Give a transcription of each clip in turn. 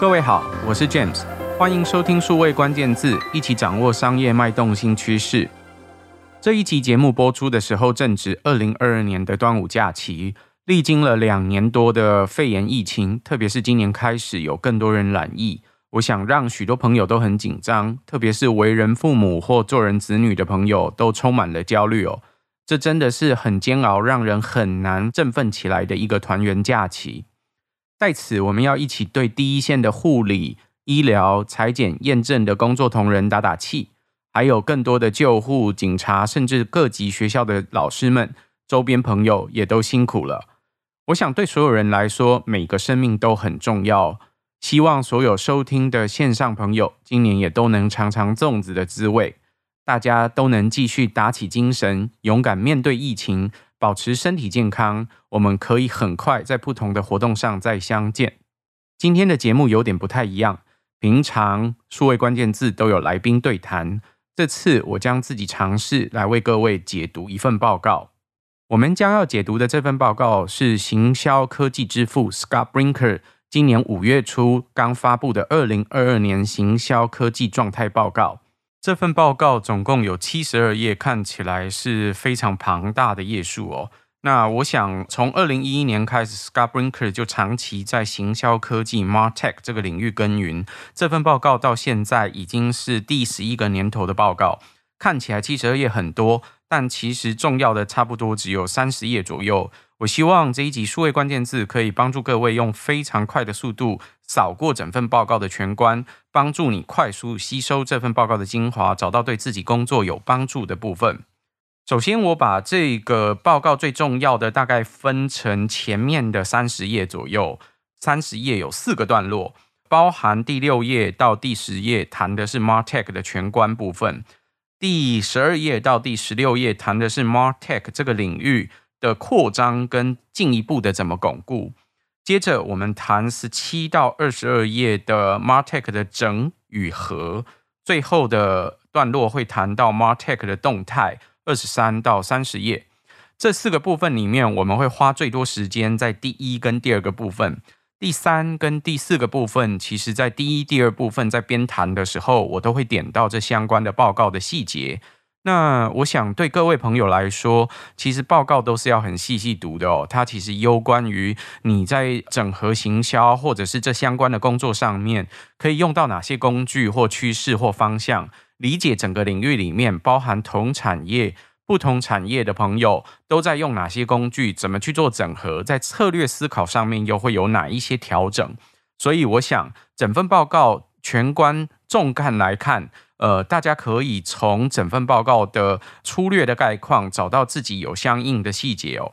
各位好，我是 James，欢迎收听数位关键字，一起掌握商业脉动新趋势。这一集节目播出的时候，正值二零二二年的端午假期，历经了两年多的肺炎疫情，特别是今年开始有更多人染疫，我想让许多朋友都很紧张，特别是为人父母或做人子女的朋友都充满了焦虑哦。这真的是很煎熬，让人很难振奋起来的一个团圆假期。在此，我们要一起对第一线的护理、医疗、裁剪、验证的工作同仁打打气，还有更多的救护、警察，甚至各级学校的老师们、周边朋友也都辛苦了。我想，对所有人来说，每个生命都很重要。希望所有收听的线上朋友，今年也都能尝尝粽子的滋味，大家都能继续打起精神，勇敢面对疫情。保持身体健康，我们可以很快在不同的活动上再相见。今天的节目有点不太一样，平常数位关键字都有来宾对谈，这次我将自己尝试来为各位解读一份报告。我们将要解读的这份报告是行销科技之父 Scott Brinker 今年五月初刚发布的二零二二年行销科技状态报告。这份报告总共有七十二页，看起来是非常庞大的页数哦。那我想，从二零一一年开始，Scott Brinker 就长期在行销科技 （MarTech） 这个领域耕耘。这份报告到现在已经是第十一个年头的报告，看起来七十二页很多，但其实重要的差不多只有三十页左右。我希望这一集数位关键字可以帮助各位用非常快的速度扫过整份报告的全观，帮助你快速吸收这份报告的精华，找到对自己工作有帮助的部分。首先，我把这个报告最重要的大概分成前面的三十页左右，三十页有四个段落，包含第六页到第十页谈的是 MarTech 的全观部分，第十二页到第十六页谈的是 MarTech 这个领域。的扩张跟进一步的怎么巩固？接着我们谈十七到二十二页的 MarTech 的整与合，最后的段落会谈到 MarTech 的动态，二十三到三十页。这四个部分里面，我们会花最多时间在第一跟第二个部分，第三跟第四个部分，其实在第一、第二部分在边谈的时候，我都会点到这相关的报告的细节。那我想对各位朋友来说，其实报告都是要很细细读的哦。它其实攸关于你在整合行销或者是这相关的工作上面，可以用到哪些工具或趋势或方向，理解整个领域里面包含同产业、不同产业的朋友都在用哪些工具，怎么去做整合，在策略思考上面又会有哪一些调整。所以我想整份报告全观纵看来看。呃，大家可以从整份报告的粗略的概况找到自己有相应的细节哦。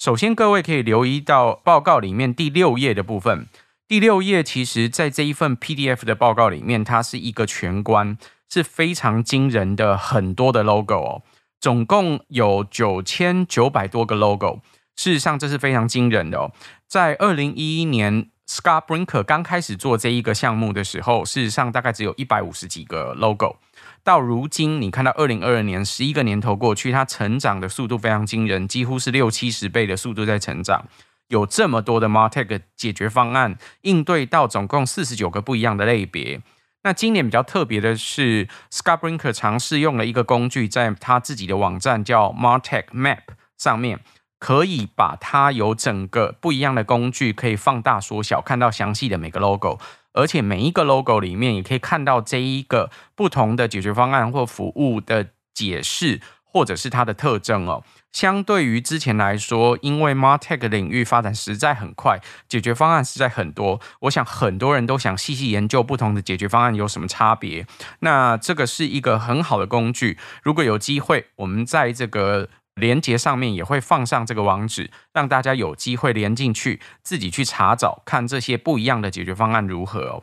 首先，各位可以留意到报告里面第六页的部分。第六页其实在这一份 PDF 的报告里面，它是一个全观，是非常惊人的很多的 logo 哦，总共有九千九百多个 logo。事实上，这是非常惊人的哦。在二零一一年。Scott Brinker 刚开始做这一个项目的时候，事实上大概只有一百五十几个 logo。到如今，你看到二零二二年十一个年头过去，它成长的速度非常惊人，几乎是六七十倍的速度在成长。有这么多的 MarTech 解决方案，应对到总共四十九个不一样的类别。那今年比较特别的是，Scott Brinker 尝试用了一个工具，在他自己的网站叫 MarTech Map 上面。可以把它有整个不一样的工具，可以放大缩小，看到详细的每个 logo，而且每一个 logo 里面也可以看到这一个不同的解决方案或服务的解释，或者是它的特征哦。相对于之前来说，因为 MarTech 领域发展实在很快，解决方案实在很多，我想很多人都想细细研究不同的解决方案有什么差别。那这个是一个很好的工具，如果有机会，我们在这个。连接上面也会放上这个网址，让大家有机会连进去，自己去查找，看这些不一样的解决方案如何哦。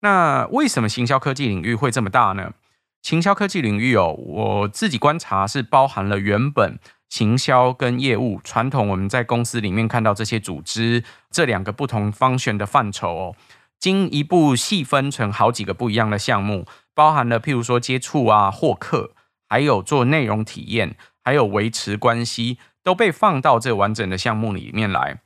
那为什么行销科技领域会这么大呢？行销科技领域哦，我自己观察是包含了原本行销跟业务传统我们在公司里面看到这些组织这两个不同 function 的范畴哦，进一步细分成好几个不一样的项目，包含了譬如说接触啊、获客，还有做内容体验。还有维持关系都被放到这完整的项目里面来。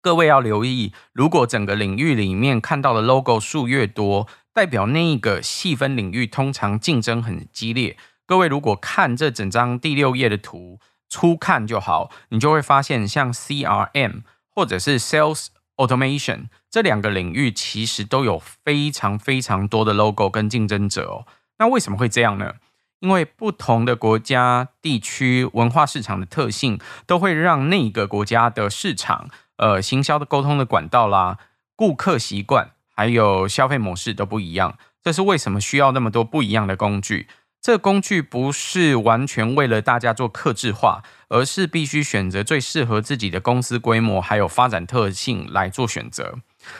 各位要留意，如果整个领域里面看到的 logo 数越多，代表那一个细分领域通常竞争很激烈。各位如果看这整张第六页的图，初看就好，你就会发现像 CRM 或者是 Sales Automation 这两个领域，其实都有非常非常多的 logo 跟竞争者哦。那为什么会这样呢？因为不同的国家、地区、文化市场的特性，都会让那个国家的市场、呃，行销的沟通的管道啦、顾客习惯，还有消费模式都不一样。这是为什么需要那么多不一样的工具？这工具不是完全为了大家做客制化，而是必须选择最适合自己的公司规模还有发展特性来做选择。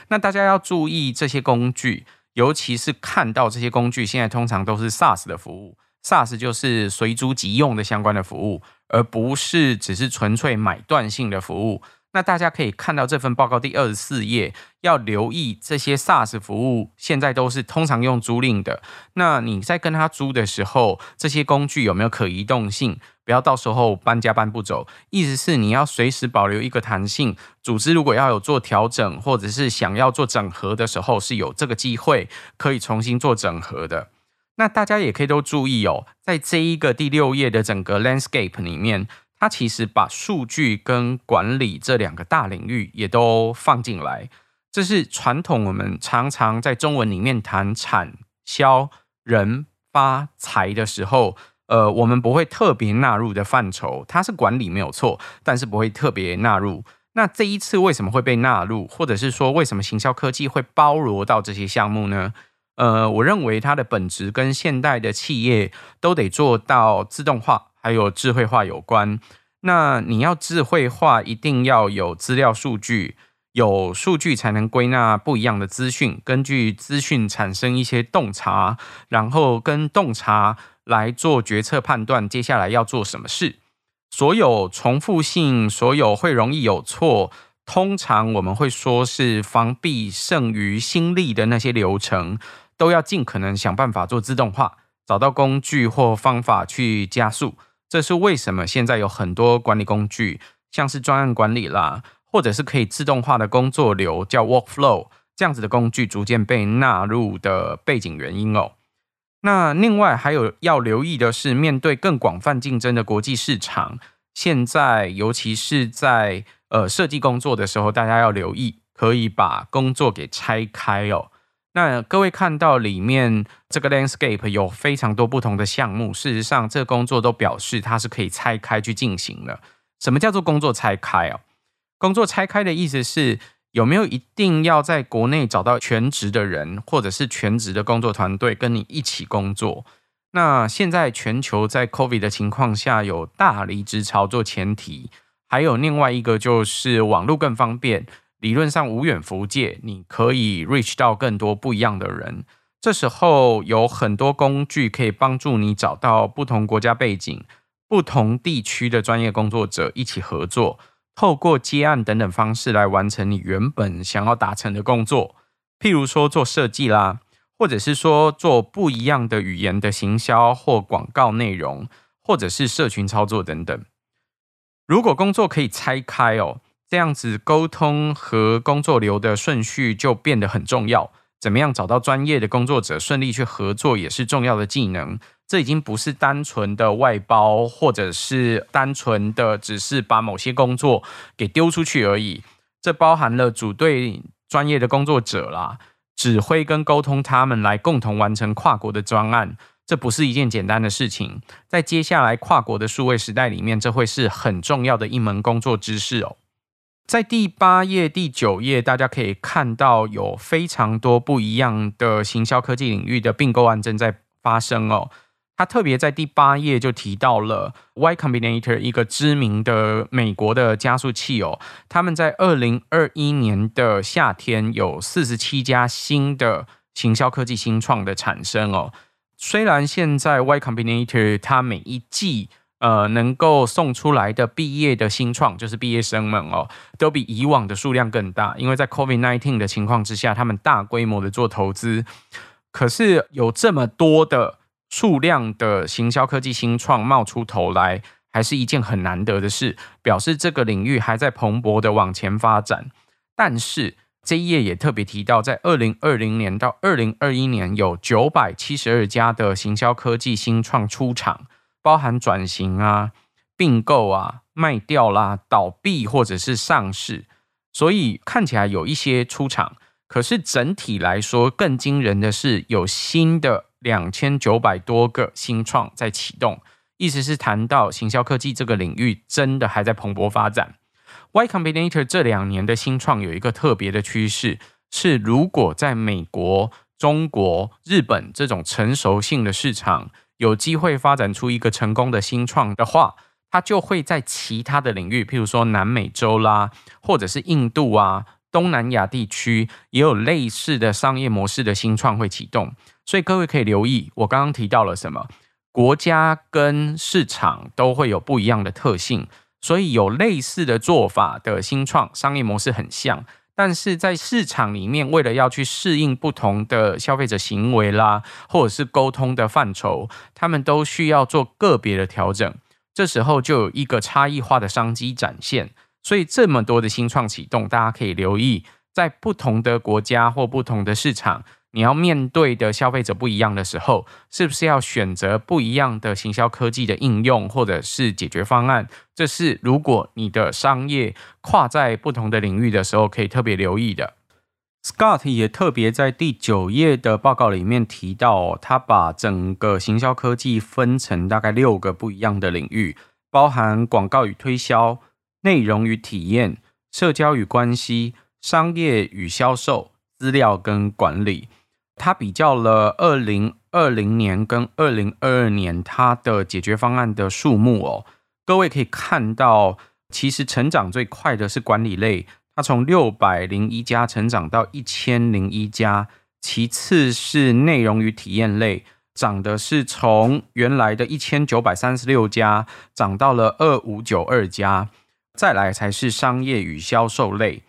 那大家要注意这些工具，尤其是看到这些工具现在通常都是 SaaS 的服务。SaaS 就是随租即用的相关的服务，而不是只是纯粹买断性的服务。那大家可以看到这份报告第二十四页，要留意这些 SaaS 服务现在都是通常用租赁的。那你在跟他租的时候，这些工具有没有可移动性？不要到时候搬家搬不走。意思是你要随时保留一个弹性，组织如果要有做调整，或者是想要做整合的时候，是有这个机会可以重新做整合的。那大家也可以都注意哦，在这一个第六页的整个 landscape 里面，它其实把数据跟管理这两个大领域也都放进来。这是传统我们常常在中文里面谈产销人发财的时候，呃，我们不会特别纳入的范畴。它是管理没有错，但是不会特别纳入。那这一次为什么会被纳入，或者是说为什么行销科技会包罗到这些项目呢？呃，我认为它的本质跟现代的企业都得做到自动化，还有智慧化有关。那你要智慧化，一定要有资料数据，有数据才能归纳不一样的资讯，根据资讯产生一些洞察，然后跟洞察来做决策判断，接下来要做什么事。所有重复性，所有会容易有错，通常我们会说是防弊胜于心力的那些流程。都要尽可能想办法做自动化，找到工具或方法去加速。这是为什么现在有很多管理工具，像是专案管理啦，或者是可以自动化的工作流，叫 workflow，这样子的工具逐渐被纳入的背景原因哦。那另外还有要留意的是，面对更广泛竞争的国际市场，现在尤其是在呃设计工作的时候，大家要留意，可以把工作给拆开哦。那各位看到里面这个 landscape 有非常多不同的项目，事实上，这工作都表示它是可以拆开去进行的。什么叫做工作拆开啊？工作拆开的意思是有没有一定要在国内找到全职的人，或者是全职的工作团队跟你一起工作？那现在全球在 COVID 的情况下有大离职潮做前提，还有另外一个就是网络更方便。理论上无远弗届，你可以 reach 到更多不一样的人。这时候有很多工具可以帮助你找到不同国家背景、不同地区的专业工作者一起合作，透过接案等等方式来完成你原本想要达成的工作。譬如说做设计啦，或者是说做不一样的语言的行销或广告内容，或者是社群操作等等。如果工作可以拆开哦。这样子沟通和工作流的顺序就变得很重要。怎么样找到专业的工作者顺利去合作也是重要的技能。这已经不是单纯的外包，或者是单纯的只是把某些工作给丢出去而已。这包含了组队专业的工作者啦，指挥跟沟通他们来共同完成跨国的专案。这不是一件简单的事情。在接下来跨国的数位时代里面，这会是很重要的一门工作知识哦。在第八页、第九页，大家可以看到有非常多不一样的行销科技领域的并购案正在发生哦。他特别在第八页就提到了 Y Combinator，一个知名的美国的加速器哦。他们在二零二一年的夏天有四十七家新的行销科技新创的产生哦。虽然现在 Y Combinator 它每一季呃，能够送出来的毕业的新创，就是毕业生们哦，都比以往的数量更大。因为在 COVID-19 的情况之下，他们大规模的做投资。可是有这么多的数量的行销科技新创冒出头来，还是一件很难得的事，表示这个领域还在蓬勃的往前发展。但是这一页也特别提到，在二零二零年到二零二一年，有九百七十二家的行销科技新创出场，包含转型啊、并购啊、卖掉啦、倒闭或者是上市，所以看起来有一些出场。可是整体来说，更惊人的是有新的两千九百多个新创在启动，意思是谈到行销科技这个领域真的还在蓬勃发展。Y Combinator 这两年的新创有一个特别的趋势，是如果在美国、中国、日本这种成熟性的市场有机会发展出一个成功的新创的话，它就会在其他的领域，譬如说南美洲啦，或者是印度啊。东南亚地区也有类似的商业模式的新创会启动，所以各位可以留意，我刚刚提到了什么？国家跟市场都会有不一样的特性，所以有类似的做法的新创商业模式很像，但是在市场里面，为了要去适应不同的消费者行为啦，或者是沟通的范畴，他们都需要做个别的调整，这时候就有一个差异化的商机展现。所以这么多的新创启动，大家可以留意，在不同的国家或不同的市场，你要面对的消费者不一样的时候，是不是要选择不一样的行销科技的应用或者是解决方案？这是如果你的商业跨在不同的领域的时候，可以特别留意的。Scott 也特别在第九页的报告里面提到，他把整个行销科技分成大概六个不一样的领域，包含广告与推销。内容与体验、社交与关系、商业与销售、资料跟管理，他比较了二零二零年跟二零二二年它的解决方案的数目哦。各位可以看到，其实成长最快的是管理类，它从六百零一家成长到一千零一家；其次是内容与体验类，涨的是从原来的一千九百三十六家涨到了二五九二家。再来才是商业与销售类。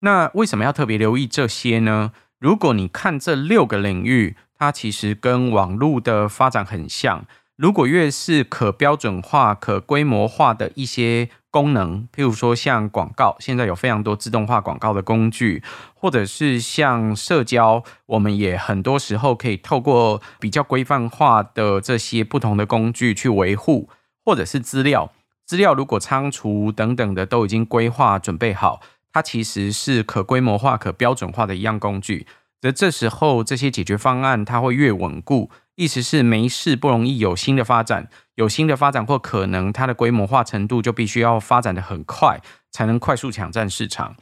那为什么要特别留意这些呢？如果你看这六个领域，它其实跟网络的发展很像。如果越是可标准化、可规模化的一些功能，譬如说像广告，现在有非常多自动化广告的工具，或者是像社交，我们也很多时候可以透过比较规范化的这些不同的工具去维护，或者是资料。资料如果仓储等等的都已经规划准备好，它其实是可规模化、可标准化的一样工具。则这时候这些解决方案它会越稳固，意思是没事不容易有新的发展，有新的发展或可能它的规模化程度就必须要发展的很快，才能快速抢占市场。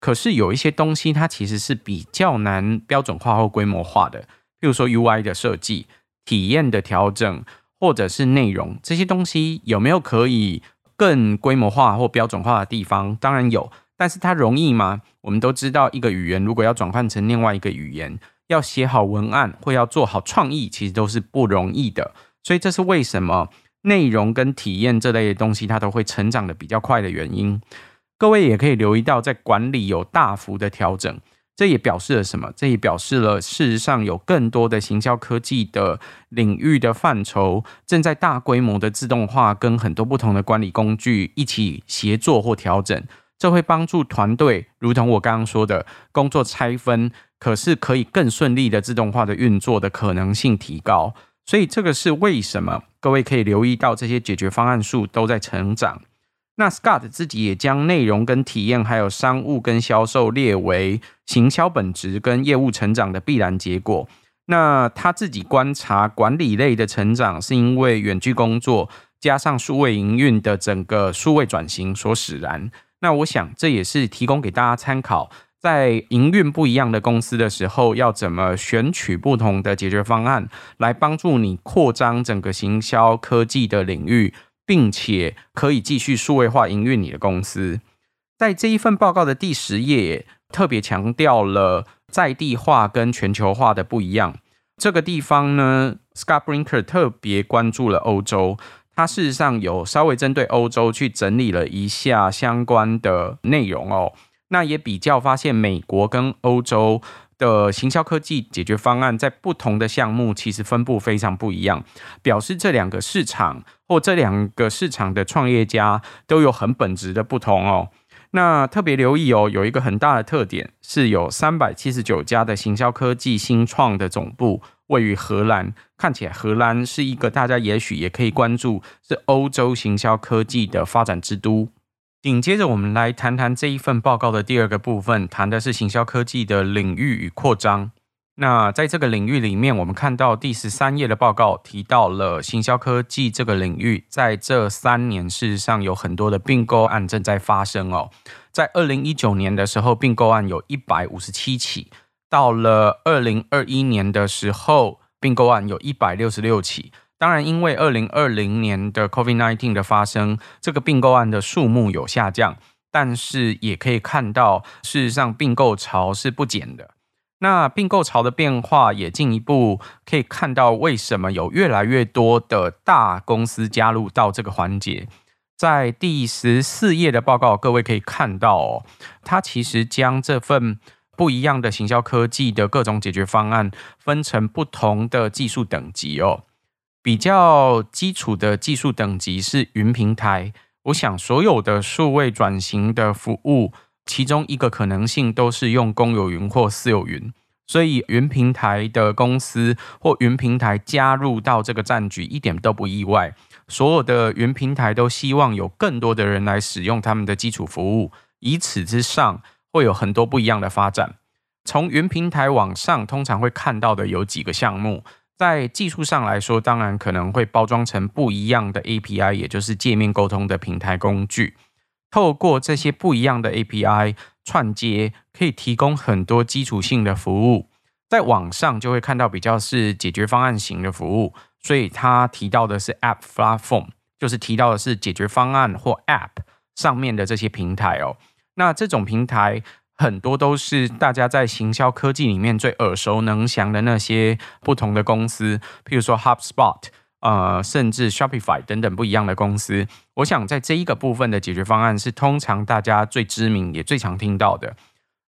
可是有一些东西它其实是比较难标准化或规模化的，譬如说 UI 的设计、体验的调整。或者是内容这些东西有没有可以更规模化或标准化的地方？当然有，但是它容易吗？我们都知道，一个语言如果要转换成另外一个语言，要写好文案或要做好创意，其实都是不容易的。所以这是为什么内容跟体验这类的东西它都会成长得比较快的原因。各位也可以留意到，在管理有大幅的调整。这也表示了什么？这也表示了，事实上有更多的行销科技的领域的范畴正在大规模的自动化，跟很多不同的管理工具一起协作或调整。这会帮助团队，如同我刚刚说的，工作拆分，可是可以更顺利的自动化的运作的可能性提高。所以这个是为什么？各位可以留意到这些解决方案数都在成长。那 Scott 自己也将内容跟体验，还有商务跟销售列为行销本质跟业务成长的必然结果。那他自己观察管理类的成长，是因为远距工作加上数位营运的整个数位转型所使然。那我想这也是提供给大家参考，在营运不一样的公司的时候，要怎么选取不同的解决方案，来帮助你扩张整个行销科技的领域。并且可以继续数位化营运你的公司。在这一份报告的第十页，特别强调了在地化跟全球化的不一样。这个地方呢，Scott Brinker 特别关注了欧洲，它事实上有稍微针对欧洲去整理了一下相关的内容哦。那也比较发现美国跟欧洲。的行销科技解决方案在不同的项目其实分布非常不一样，表示这两个市场或这两个市场的创业家都有很本质的不同哦。那特别留意哦，有一个很大的特点是有三百七十九家的行销科技新创的总部位于荷兰，看起来荷兰是一个大家也许也可以关注，是欧洲行销科技的发展之都。紧接着，我们来谈谈这一份报告的第二个部分，谈的是行销科技的领域与扩张。那在这个领域里面，我们看到第十三页的报告提到了行销科技这个领域，在这三年事实上有很多的并购案正在发生哦。在二零一九年的时候，并购案有一百五十七起；到了二零二一年的时候，并购案有一百六十六起。当然，因为二零二零年的 COVID-19 的发生，这个并购案的数目有下降，但是也可以看到，事实上并购潮是不减的。那并购潮的变化也进一步可以看到，为什么有越来越多的大公司加入到这个环节。在第十四页的报告，各位可以看到哦，它其实将这份不一样的行销科技的各种解决方案分成不同的技术等级哦。比较基础的技术等级是云平台。我想所有的数位转型的服务。其中一个可能性都是用公有云或私有云，所以云平台的公司或云平台加入到这个战局一点都不意外。所有的云平台都希望有更多的人来使用他们的基础服务，以此之上会有很多不一样的发展。从云平台往上，通常会看到的有几个项目，在技术上来说，当然可能会包装成不一样的 API，也就是界面沟通的平台工具。透过这些不一样的 API 串接，可以提供很多基础性的服务。在网上就会看到比较是解决方案型的服务，所以他提到的是 App Platform，就是提到的是解决方案或 App 上面的这些平台哦。那这种平台很多都是大家在行销科技里面最耳熟能详的那些不同的公司，譬如说 HubSpot。呃，甚至 Shopify 等等不一样的公司，我想在这一个部分的解决方案是通常大家最知名也最常听到的。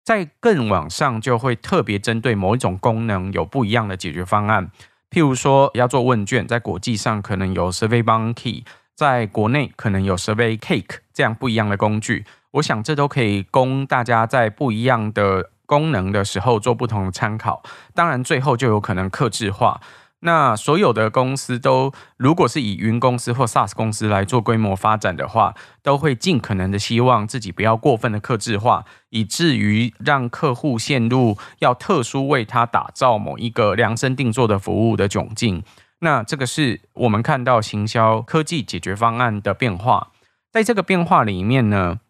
在更往上，就会特别针对某一种功能有不一样的解决方案。譬如说要做问卷，在国际上可能有 SurveyMonkey，在国内可能有 SurveyCake 这样不一样的工具。我想这都可以供大家在不一样的功能的时候做不同的参考。当然，最后就有可能克制化。那所有的公司都，如果是以云公司或 SaaS 公司来做规模发展的话，都会尽可能的希望自己不要过分的克制化，以至于让客户陷入要特殊为他打造某一个量身定做的服务的窘境。那这个是我们看到行销科技解决方案的变化。在这个变化里面呢，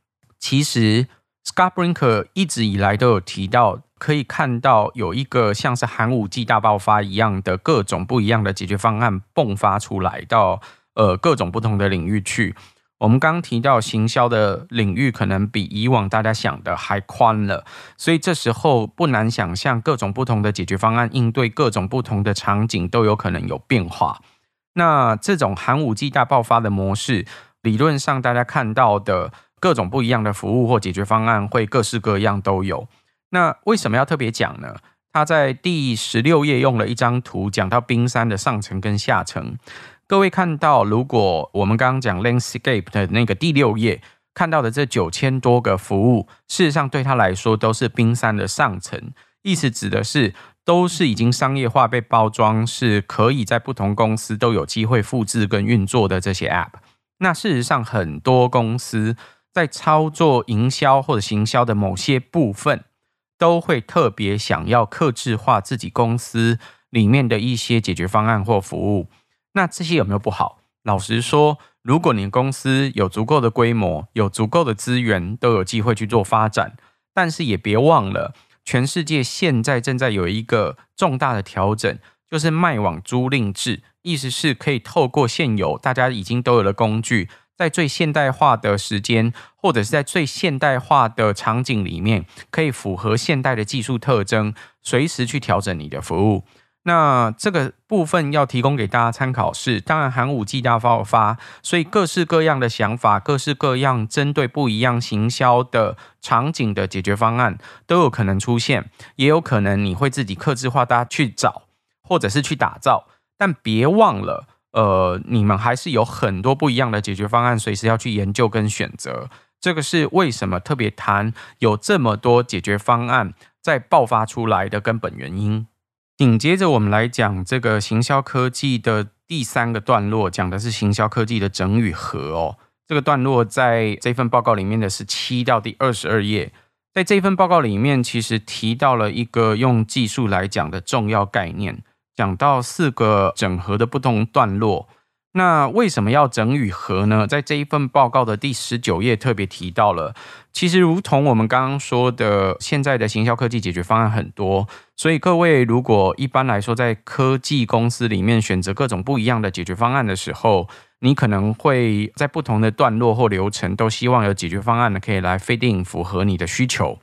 其实 Scott Brinker 一直以来都有提到。可以看到有一个像是寒武纪大爆发一样的各种不一样的解决方案迸发出来到呃各种不同的领域去。我们刚提到行销的领域可能比以往大家想的还宽了，所以这时候不难想象各种不同的解决方案应对各种不同的场景都有可能有变化。那这种寒武纪大爆发的模式，理论上大家看到的各种不一样的服务或解决方案会各式各样都有。那为什么要特别讲呢？他在第十六页用了一张图讲到冰山的上层跟下层。各位看到，如果我们刚刚讲 landscape 的那个第六页看到的这九千多个服务，事实上对他来说都是冰山的上层，意思指的是都是已经商业化被包装，是可以在不同公司都有机会复制跟运作的这些 app。那事实上，很多公司在操作营销或者行销的某些部分。都会特别想要克制化自己公司里面的一些解决方案或服务。那这些有没有不好？老实说，如果你公司有足够的规模、有足够的资源，都有机会去做发展。但是也别忘了，全世界现在正在有一个重大的调整，就是卖网租赁制，意思是可以透过现有大家已经都有的工具。在最现代化的时间，或者是在最现代化的场景里面，可以符合现代的技术特征，随时去调整你的服务。那这个部分要提供给大家参考是，当然寒武纪大爆发，所以各式各样的想法，各式各样针对不一样行销的场景的解决方案都有可能出现，也有可能你会自己客制化，大家去找，或者是去打造，但别忘了。呃，你们还是有很多不一样的解决方案，随时要去研究跟选择。这个是为什么特别谈有这么多解决方案在爆发出来的根本原因。紧接着我们来讲这个行销科技的第三个段落，讲的是行销科技的整与合哦。这个段落在这份报告里面的是七到第二十二页，在这份报告里面，其实提到了一个用技术来讲的重要概念，讲到四个整合的不同段落。那为什么要整与合呢？在这一份报告的第十九页特别提到了，其实如同我们刚刚说的，现在的行销科技解决方案很多，所以各位如果一般来说在科技公司里面选择各种不一样的解决方案的时候，你可能会在不同的段落或流程都希望有解决方案呢，可以来 fit in 符合你的需求。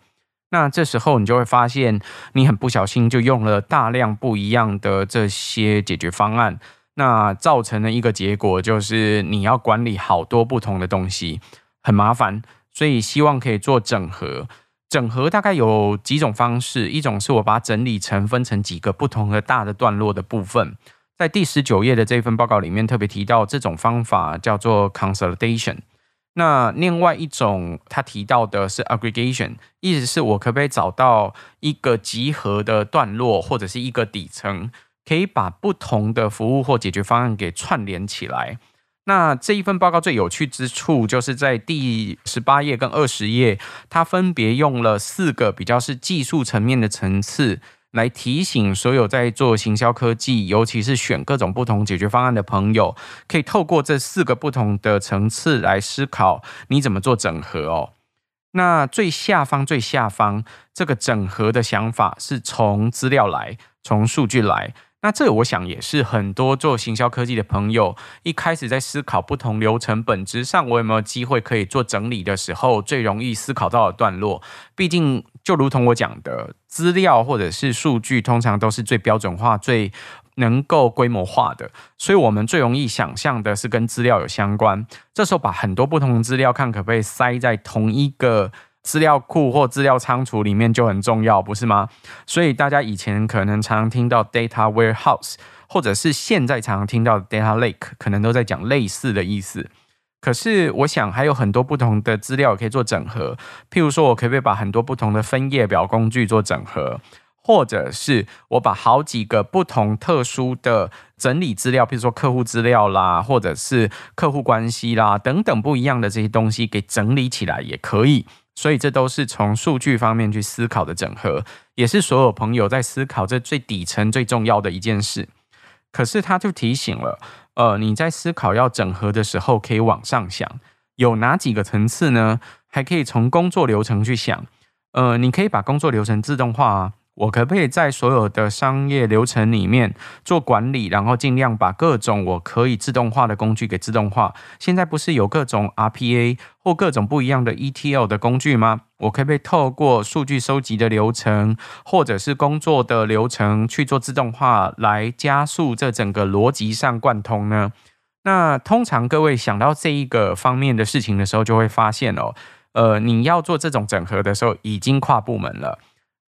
那这时候你就会发现，你很不小心就用了大量不一样的这些解决方案。那造成的一个结果就是你要管理好多不同的东西，很麻烦。所以希望可以做整合。整合大概有几种方式，一种是我把它整理成分成几个不同的大的段落的部分，在第十九页的这份报告里面特别提到这种方法叫做 consolidation。那另外一种他提到的是 aggregation，意思是我可不可以找到一个集合的段落或者是一个底层。可以把不同的服务或解决方案给串联起来。那这一份报告最有趣之处，就是在第十八页跟二十页，它分别用了四个比较是技术层面的层次，来提醒所有在做行销科技，尤其是选各种不同解决方案的朋友，可以透过这四个不同的层次来思考你怎么做整合哦。那最下方最下方这个整合的想法是从资料来，从数据来。那这我想也是很多做行销科技的朋友一开始在思考不同流程本质上我有没有机会可以做整理的时候，最容易思考到的段落。毕竟就如同我讲的，资料或者是数据通常都是最标准化、最能够规模化的，所以我们最容易想象的是跟资料有相关。这时候把很多不同的资料看可不可以塞在同一个。资料库或资料仓储里面就很重要，不是吗？所以大家以前可能常常听到 data warehouse，或者是现在常常听到 data lake，可能都在讲类似的意思。可是我想还有很多不同的资料可以做整合，譬如说我可不可以把很多不同的分页表工具做整合，或者是我把好几个不同特殊的整理资料，譬如说客户资料啦，或者是客户关系啦等等不一样的这些东西给整理起来也可以。所以这都是从数据方面去思考的整合，也是所有朋友在思考这最底层最重要的一件事。可是他就提醒了，呃，你在思考要整合的时候，可以往上想，有哪几个层次呢？还可以从工作流程去想，呃，你可以把工作流程自动化啊。我可不可以在所有的商业流程里面做管理，然后尽量把各种我可以自动化的工具给自动化？现在不是有各种 RPA 或各种不一样的 ETL 的工具吗？我可不可以透过数据收集的流程，或者是工作的流程去做自动化，来加速这整个逻辑上贯通呢？那通常各位想到这一个方面的事情的时候，就会发现哦，呃，你要做这种整合的时候，已经跨部门了。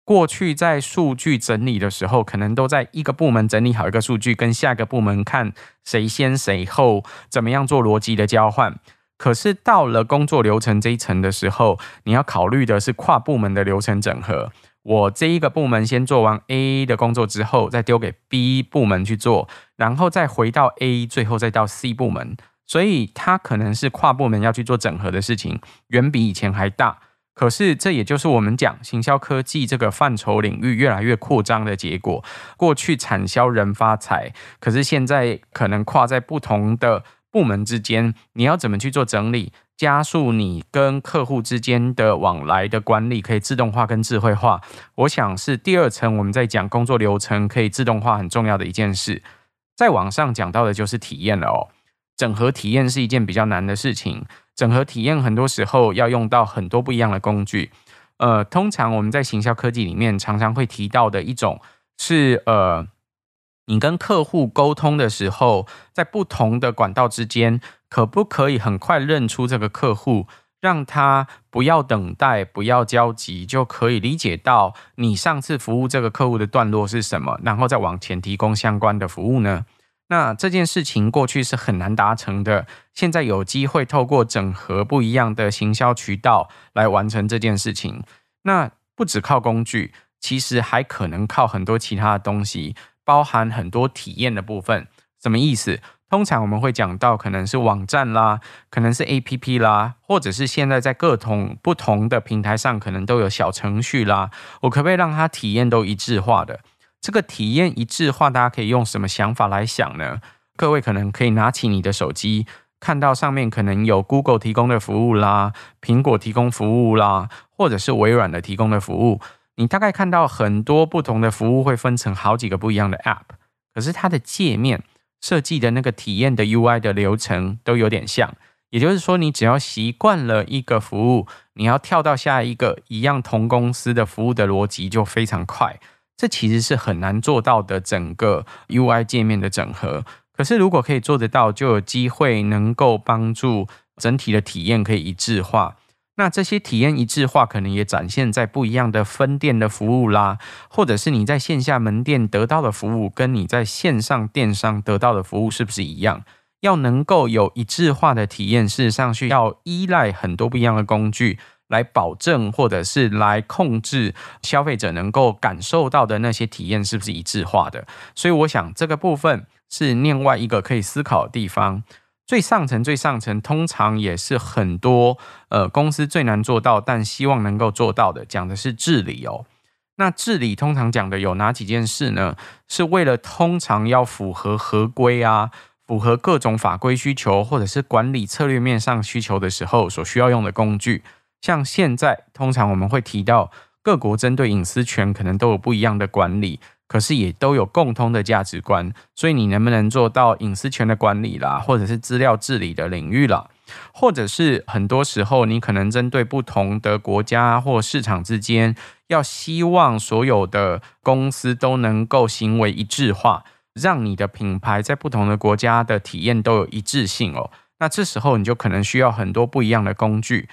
过去在数据整理的时候，可能都在一个部门整理好一个数据，跟下个部门看谁先谁后，怎么样做逻辑的交换。可是到了工作流程这一层的时候，你要考虑的是跨部门的流程整合。我这一个部门先做完 A 的工作之后，再丢给 B 部门去做，然后再回到 A，最后再到 C 部门。所以它可能是跨部门要去做整合的事情，远比以前还大。可是，这也就是我们讲行销科技这个范畴领域越来越扩张的结果。过去产销人发财，可是现在可能跨在不同的部门之间，你要怎么去做整理，加速你跟客户之间的往来的管理，可以自动化跟智慧化。我想是第二层我们在讲工作流程可以自动化很重要的一件事。再往上讲到的就是体验了哦，整合体验是一件比较难的事情。整合体验很多时候要用到很多不一样的工具，呃，通常我们在行销科技里面常常会提到的一种是，呃，你跟客户沟通的时候，在不同的管道之间，可不可以很快认出这个客户，让他不要等待，不要焦急，就可以理解到你上次服务这个客户的段落是什么，然后再往前提供相关的服务呢？那这件事情过去是很难达成的，现在有机会透过整合不一样的行销渠道来完成这件事情。那不只靠工具，其实还可能靠很多其他的东西，包含很多体验的部分。什么意思？通常我们会讲到可能是网站啦，可能是 APP 啦，或者是现在在各种不同的平台上可能都有小程序啦。我可不可以让它体验都一致化的？这个体验一致化，大家可以用什么想法来想呢？各位可能可以拿起你的手机，看到上面可能有 Google 提供的服务啦，苹果提供服务啦，或者是微软的提供的服务。你大概看到很多不同的服务会分成好几个不一样的 App，可是它的界面设计的那个体验的 UI 的流程都有点像。也就是说，你只要习惯了一个服务，你要跳到下一个一样同公司的服务的逻辑就非常快。这其实是很难做到的，整个 UI 界面的整合。可是如果可以做得到，就有机会能够帮助整体的体验可以一致化。那这些体验一致化，可能也展现在不一样的分店的服务啦，或者是你在线下门店得到的服务，跟你在线上电商得到的服务是不是一样？要能够有一致化的体验，事实上需要依赖很多不一样的工具。来保证，或者是来控制消费者能够感受到的那些体验是不是一致化的？所以我想这个部分是另外一个可以思考的地方。最上层、最上层，通常也是很多呃公司最难做到，但希望能够做到的，讲的是治理哦。那治理通常讲的有哪几件事呢？是为了通常要符合合规啊，符合各种法规需求，或者是管理策略面上需求的时候所需要用的工具。像现在，通常我们会提到各国针对隐私权可能都有不一样的管理，可是也都有共通的价值观。所以你能不能做到隐私权的管理啦，或者是资料治理的领域啦，或者是很多时候你可能针对不同的国家或市场之间，要希望所有的公司都能够行为一致化，让你的品牌在不同的国家的体验都有一致性哦。那这时候你就可能需要很多不一样的工具。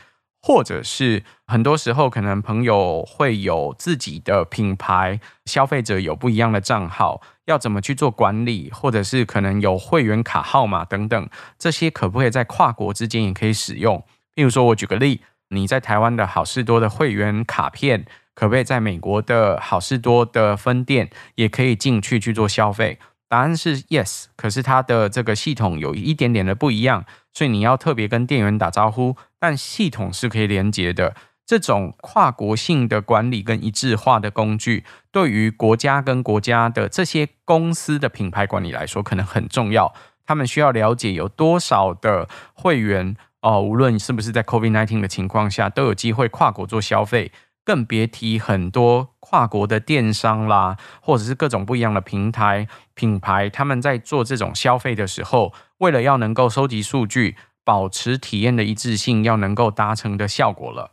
或者是很多时候，可能朋友会有自己的品牌，消费者有不一样的账号，要怎么去做管理？或者是可能有会员卡号码等等，这些可不可以在跨国之间也可以使用？譬如说，我举个例，你在台湾的好事多的会员卡片，可不可以在美国的好事多的分店也可以进去去做消费？答案是 yes，可是它的这个系统有一点点的不一样，所以你要特别跟店员打招呼。但系统是可以连接的，这种跨国性的管理跟一致化的工具，对于国家跟国家的这些公司的品牌管理来说，可能很重要。他们需要了解有多少的会员哦，无论是不是在 COVID-19 的情况下，都有机会跨国做消费，更别提很多跨国的电商啦，或者是各种不一样的平台品牌，他们在做这种消费的时候，为了要能够收集数据。保持体验的一致性，要能够达成的效果了。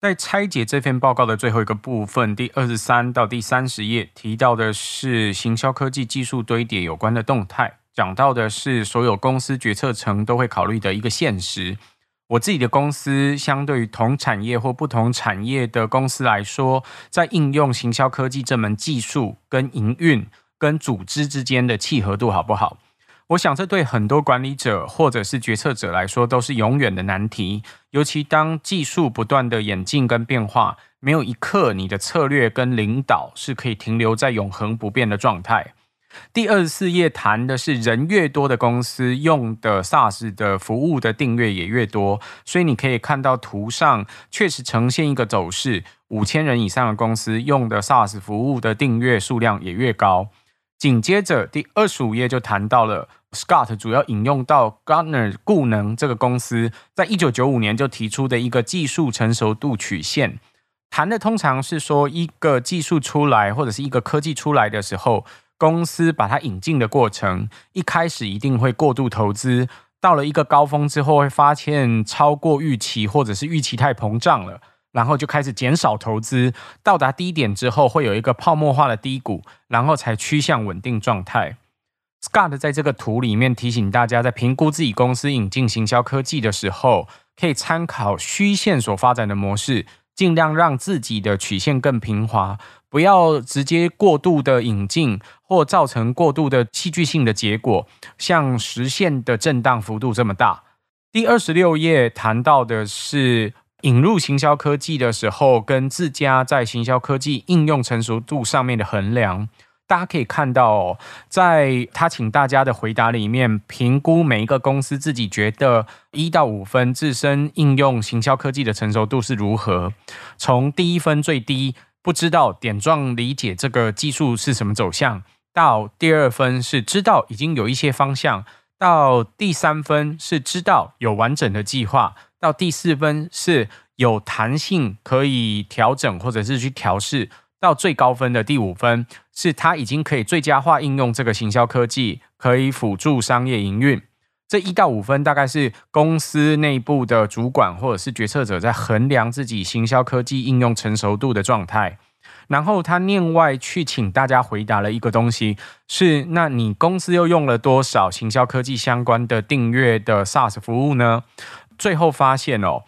在拆解这篇报告的最后一个部分，第二十三到第三十页提到的是行销科技技术堆叠有关的动态，讲到的是所有公司决策层都会考虑的一个现实。我自己的公司相对于同产业或不同产业的公司来说，在应用行销科技这门技术跟营运跟组织之间的契合度好不好？我想，这对很多管理者或者是决策者来说都是永远的难题。尤其当技术不断的演进跟变化，没有一刻你的策略跟领导是可以停留在永恒不变的状态。第二十四页谈的是，人越多的公司用的 SaaS 的服务的订阅也越多，所以你可以看到图上确实呈现一个走势：五千人以上的公司用的 SaaS 服务的订阅数量也越高。紧接着，第二十五页就谈到了 Scott 主要引用到 Gartner 顾能这个公司在一九九五年就提出的一个技术成熟度曲线，谈的通常是说一个技术出来或者是一个科技出来的时候，公司把它引进的过程，一开始一定会过度投资，到了一个高峰之后会发现超过预期或者是预期太膨胀了。然后就开始减少投资，到达低点之后会有一个泡沫化的低谷，然后才趋向稳定状态。Scott 在这个图里面提醒大家，在评估自己公司引进行销科技的时候，可以参考虚线所发展的模式，尽量让自己的曲线更平滑，不要直接过度的引进或造成过度的戏剧性的结果，像实线的震荡幅度这么大。第二十六页谈到的是引入行销科技的时候，跟自家在行销科技应用成熟度上面的衡量。大家可以看到，在他请大家的回答里面，评估每一个公司自己觉得一到五分自身应用行销科技的成熟度是如何。从第一分最低不知道点状理解这个技术是什么走向，到第二分是知道已经有一些方向。到第三分是知道有完整的计划，到第四分是有弹性可以调整或者是去调试，到最高分的第五分是他已经可以最佳化应用这个行销科技，可以辅助商业营运。这一到五分大概是公司内部的主管或者是决策者在衡量自己行销科技应用成熟度的状态。然后他另外去请大家回答了一个东西，是那你公司又用了多少行销科技相关的订阅的 SaaS 服务呢？最后发现哦，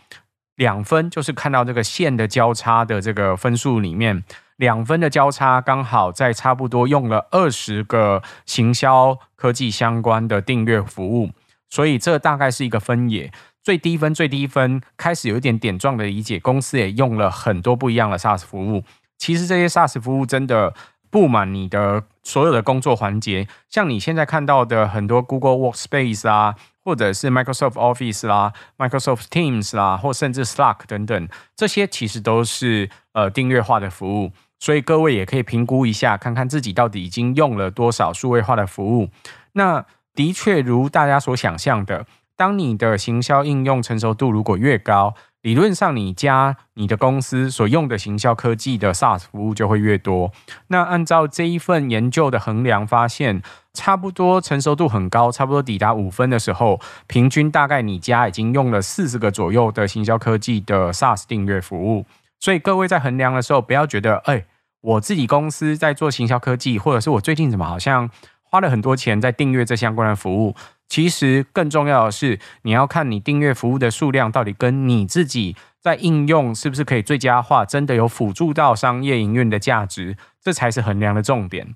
两分就是看到这个线的交叉的这个分数里面，两分的交叉刚好在差不多用了二十个行销科技相关的订阅服务，所以这大概是一个分野。最低分最低分开始有一点点状的理解，公司也用了很多不一样的 SaaS 服务。其实这些 SaaS 服务真的布满你的所有的工作环节，像你现在看到的很多 Google Workspace 啊，或者是 Microsoft Office 啦、Microsoft Teams 啦，或甚至 Slack 等等，这些其实都是呃订阅化的服务。所以各位也可以评估一下，看看自己到底已经用了多少数位化的服务。那的确如大家所想象的，当你的行销应用成熟度如果越高，理论上，你家你的公司所用的行销科技的 SaaS 服务就会越多。那按照这一份研究的衡量发现，差不多成熟度很高，差不多抵达五分的时候，平均大概你家已经用了四十个左右的行销科技的 SaaS 订阅服务。所以各位在衡量的时候，不要觉得，哎，我自己公司在做行销科技，或者是我最近怎么好像花了很多钱在订阅这相关的服务。其实更重要的是，你要看你订阅服务的数量到底跟你自己在应用是不是可以最佳化，真的有辅助到商业营运的价值，这才是衡量的重点。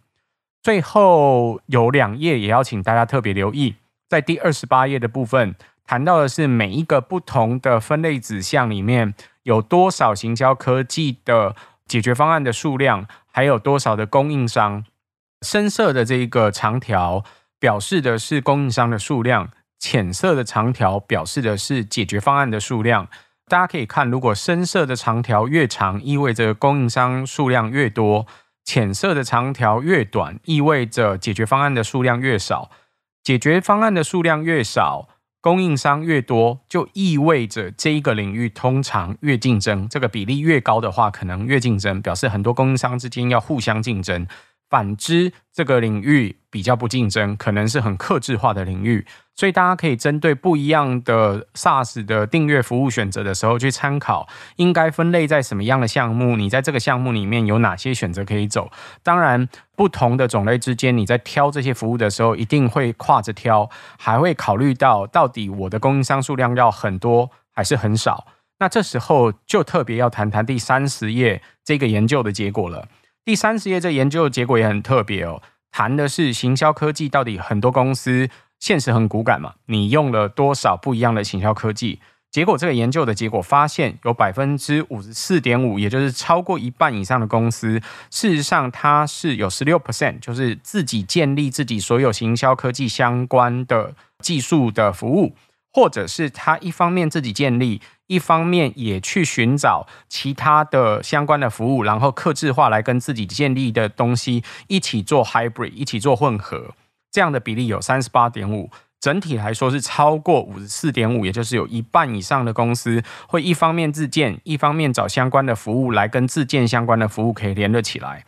最后有两页也要请大家特别留意，在第二十八页的部分谈到的是每一个不同的分类指向里面有多少行销科技的解决方案的数量，还有多少的供应商。深色的这一个长条。表示的是供应商的数量，浅色的长条表示的是解决方案的数量。大家可以看，如果深色的长条越长，意味着供应商数量越多；浅色的长条越短，意味着解决方案的数量越少。解决方案的数量越少，供应商越多，就意味着这一个领域通常越竞争。这个比例越高的话，可能越竞争，表示很多供应商之间要互相竞争。反之，这个领域比较不竞争，可能是很克制化的领域，所以大家可以针对不一样的 SaaS 的订阅服务选择的时候去参考，应该分类在什么样的项目？你在这个项目里面有哪些选择可以走？当然，不同的种类之间，你在挑这些服务的时候，一定会跨着挑，还会考虑到到底我的供应商数量要很多还是很少？那这时候就特别要谈谈第三十页这个研究的结果了。第三十页这研究的结果也很特别哦，谈的是行销科技到底很多公司现实很骨感嘛？你用了多少不一样的行销科技？结果这个研究的结果发现有，百分之五十四点五，也就是超过一半以上的公司，事实上它是有十六 percent，就是自己建立自己所有行销科技相关的技术的服务，或者是他一方面自己建立。一方面也去寻找其他的相关的服务，然后客制化来跟自己建立的东西一起做 hybrid，一起做混合，这样的比例有三十八点五，整体来说是超过五十四点五，也就是有一半以上的公司会一方面自建，一方面找相关的服务来跟自建相关的服务可以连得起来。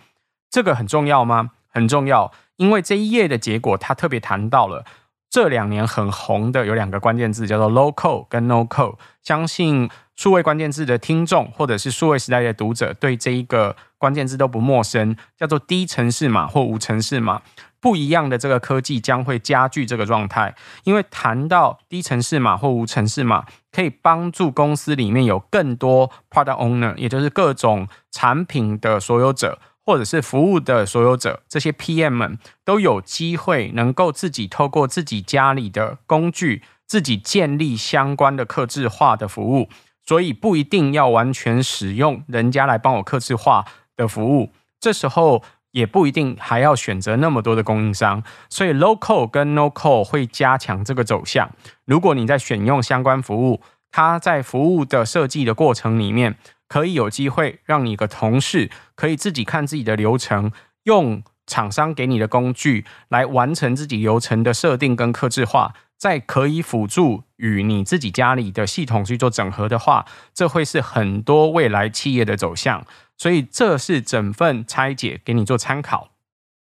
这个很重要吗？很重要，因为这一页的结果，他特别谈到了。这两年很红的有两个关键字，叫做 low code 跟 no code。相信数位关键字的听众或者是数位时代的读者，对这一个关键字都不陌生，叫做低程式码或无程式码。不一样的这个科技将会加剧这个状态，因为谈到低程式码或无程式码，可以帮助公司里面有更多 product owner，也就是各种产品的所有者，或者是服务的所有者，这些 PM 们都有机会能够自己透过自己家里的工具，自己建立相关的客制化的服务，所以不一定要完全使用人家来帮我客制化的服务。这时候。也不一定还要选择那么多的供应商，所以 local 跟 no code 会加强这个走向。如果你在选用相关服务，它在服务的设计的过程里面，可以有机会让你的同事可以自己看自己的流程，用厂商给你的工具来完成自己流程的设定跟客制化，再可以辅助与你自己家里的系统去做整合的话，这会是很多未来企业的走向。所以这是整份拆解给你做参考。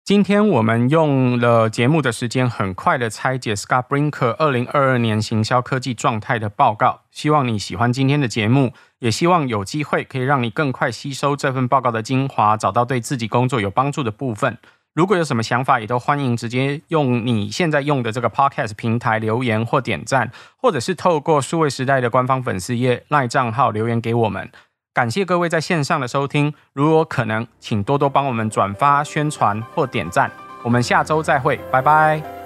今天我们用了节目的时间，很快的拆解 Scott Brinker 二零二二年行销科技状态的报告。希望你喜欢今天的节目，也希望有机会可以让你更快吸收这份报告的精华，找到对自己工作有帮助的部分。如果有什么想法，也都欢迎直接用你现在用的这个 Podcast 平台留言或点赞，或者是透过数位时代的官方粉丝页 LINE 账号留言给我们。感谢各位在线上的收听，如果可能，请多多帮我们转发、宣传或点赞。我们下周再会，拜拜。